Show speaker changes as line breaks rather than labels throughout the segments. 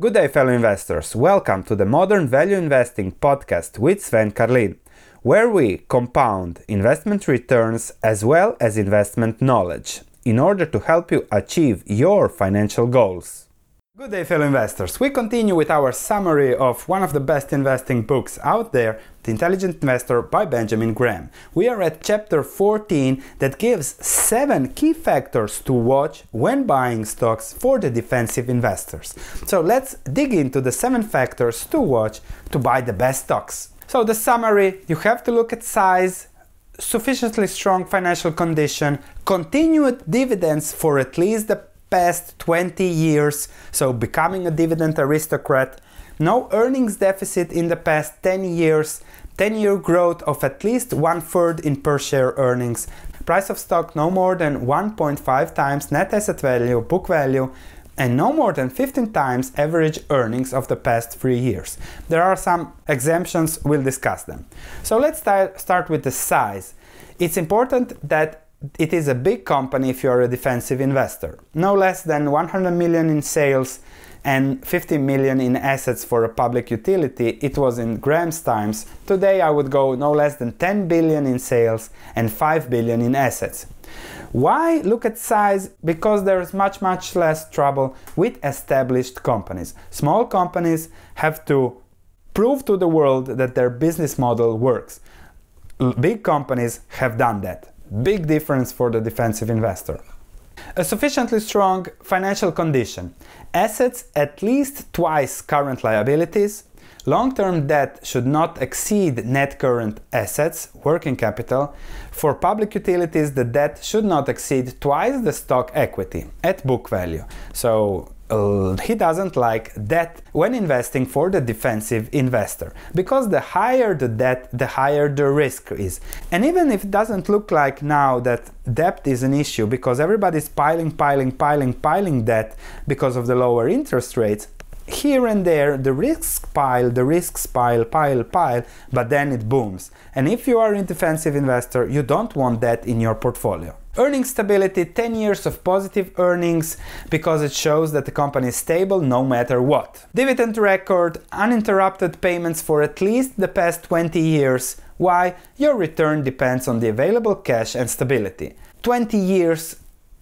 Good day, fellow investors. Welcome to the Modern Value Investing podcast with Sven Carlin, where we compound investment returns as well as investment knowledge in order to help you achieve your financial goals. Good day, fellow investors. We continue with our summary of one of the best investing books out there, The Intelligent Investor by Benjamin Graham. We are at chapter 14 that gives seven key factors to watch when buying stocks for the defensive investors. So let's dig into the seven factors to watch to buy the best stocks. So, the summary you have to look at size, sufficiently strong financial condition, continued dividends for at least the past 20 years, so becoming a dividend aristocrat, no earnings deficit in the past 10 years, 10 year growth of at least one third in per share earnings, price of stock no more than 1.5 times net asset value, book value, and no more than 15 times average earnings of the past three years. There are some exemptions, we'll discuss them. So let's start with the size. It's important that it is a big company if you are a defensive investor. No less than 100 million in sales and 50 million in assets for a public utility. It was in Graham's times. Today I would go no less than 10 billion in sales and 5 billion in assets. Why look at size? Because there's much, much less trouble with established companies. Small companies have to prove to the world that their business model works. Big companies have done that. Big difference for the defensive investor. A sufficiently strong financial condition. Assets at least twice current liabilities. Long term debt should not exceed net current assets, working capital. For public utilities, the debt should not exceed twice the stock equity at book value. So uh, he doesn't like debt when investing for the defensive investor. Because the higher the debt the higher the risk is. And even if it doesn't look like now that debt is an issue because everybody's piling piling piling piling debt because of the lower interest rates here and there the risks pile the risks pile pile pile but then it booms. And if you are a defensive investor you don't want that in your portfolio Earning stability 10 years of positive earnings because it shows that the company is stable no matter what. Dividend record, uninterrupted payments for at least the past 20 years. Why? Your return depends on the available cash and stability. 20 years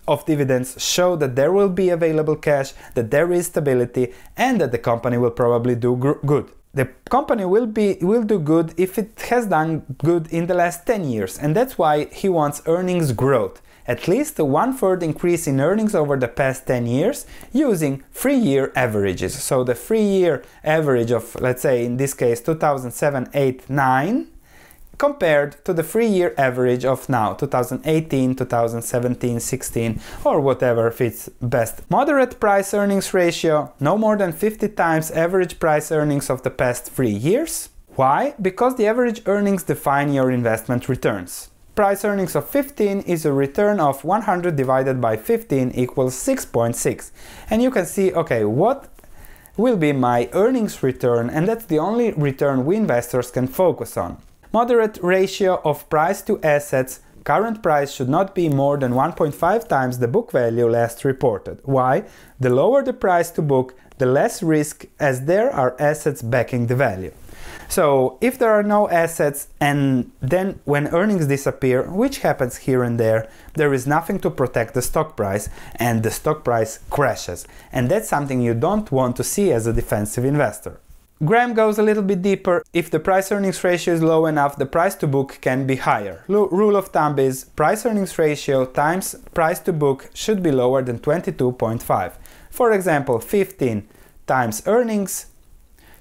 of dividends show that there will be available cash, that there is stability, and that the company will probably do gr- good the company will be will do good if it has done good in the last 10 years and that's why he wants earnings growth at least a one-third increase in earnings over the past 10 years using three-year averages so the three-year average of let's say in this case 2007 8 9 compared to the three year average of now 2018, 2017, 16, or whatever fits best. Moderate price earnings ratio, no more than 50 times average price earnings of the past three years. Why? Because the average earnings define your investment returns. Price earnings of 15 is a return of 100 divided by 15 equals 6.6. And you can see, okay, what will be my earnings return, and that's the only return we investors can focus on. Moderate ratio of price to assets. Current price should not be more than 1.5 times the book value last reported. Why? The lower the price to book, the less risk as there are assets backing the value. So if there are no assets and then when earnings disappear, which happens here and there, there is nothing to protect the stock price and the stock price crashes. And that's something you don't want to see as a defensive investor. Graham goes a little bit deeper. If the price earnings ratio is low enough, the price to book can be higher. L- rule of thumb is price earnings ratio times price to book should be lower than 22.5. For example, 15 times earnings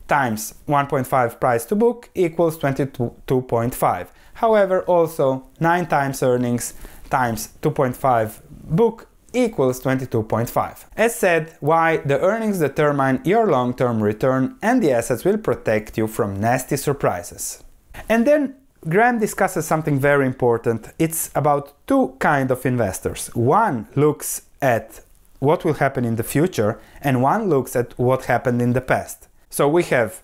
times 1.5 price to book equals 22.5. However, also 9 times earnings times 2.5 book equals 22.5. As said, why the earnings determine your long-term return and the assets will protect you from nasty surprises. And then Graham discusses something very important. It's about two kind of investors. One looks at what will happen in the future and one looks at what happened in the past. So we have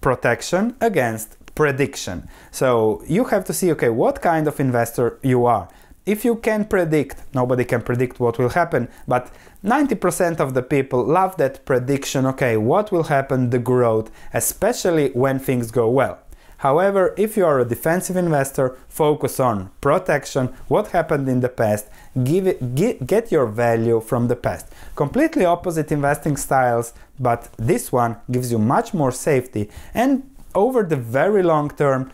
protection against prediction. So you have to see okay, what kind of investor you are if you can predict, nobody can predict what will happen, but 90% of the people love that prediction okay, what will happen, the growth, especially when things go well. However, if you are a defensive investor, focus on protection, what happened in the past, give it, get, get your value from the past. Completely opposite investing styles, but this one gives you much more safety and over the very long term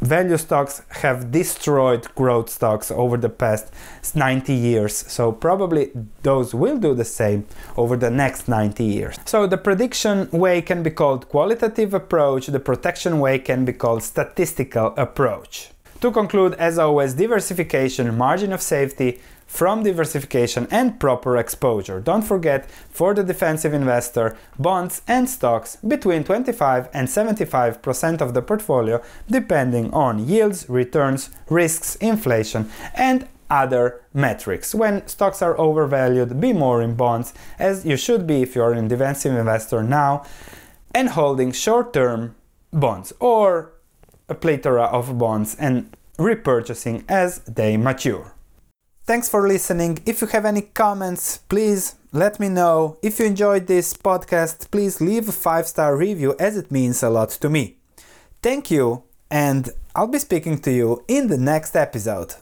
value stocks have destroyed growth stocks over the past 90 years. So probably those will do the same over the next 90 years. So the prediction way can be called qualitative approach, the protection way can be called statistical approach. To conclude, as always, diversification, margin of safety, from diversification and proper exposure. Don't forget, for the defensive investor, bonds and stocks between 25 and 75% of the portfolio, depending on yields, returns, risks, inflation, and other metrics. When stocks are overvalued, be more in bonds, as you should be if you're a defensive investor now, and holding short term bonds or a plethora of bonds and repurchasing as they mature. Thanks for listening. If you have any comments, please let me know. If you enjoyed this podcast, please leave a five star review as it means a lot to me. Thank you, and I'll be speaking to you in the next episode.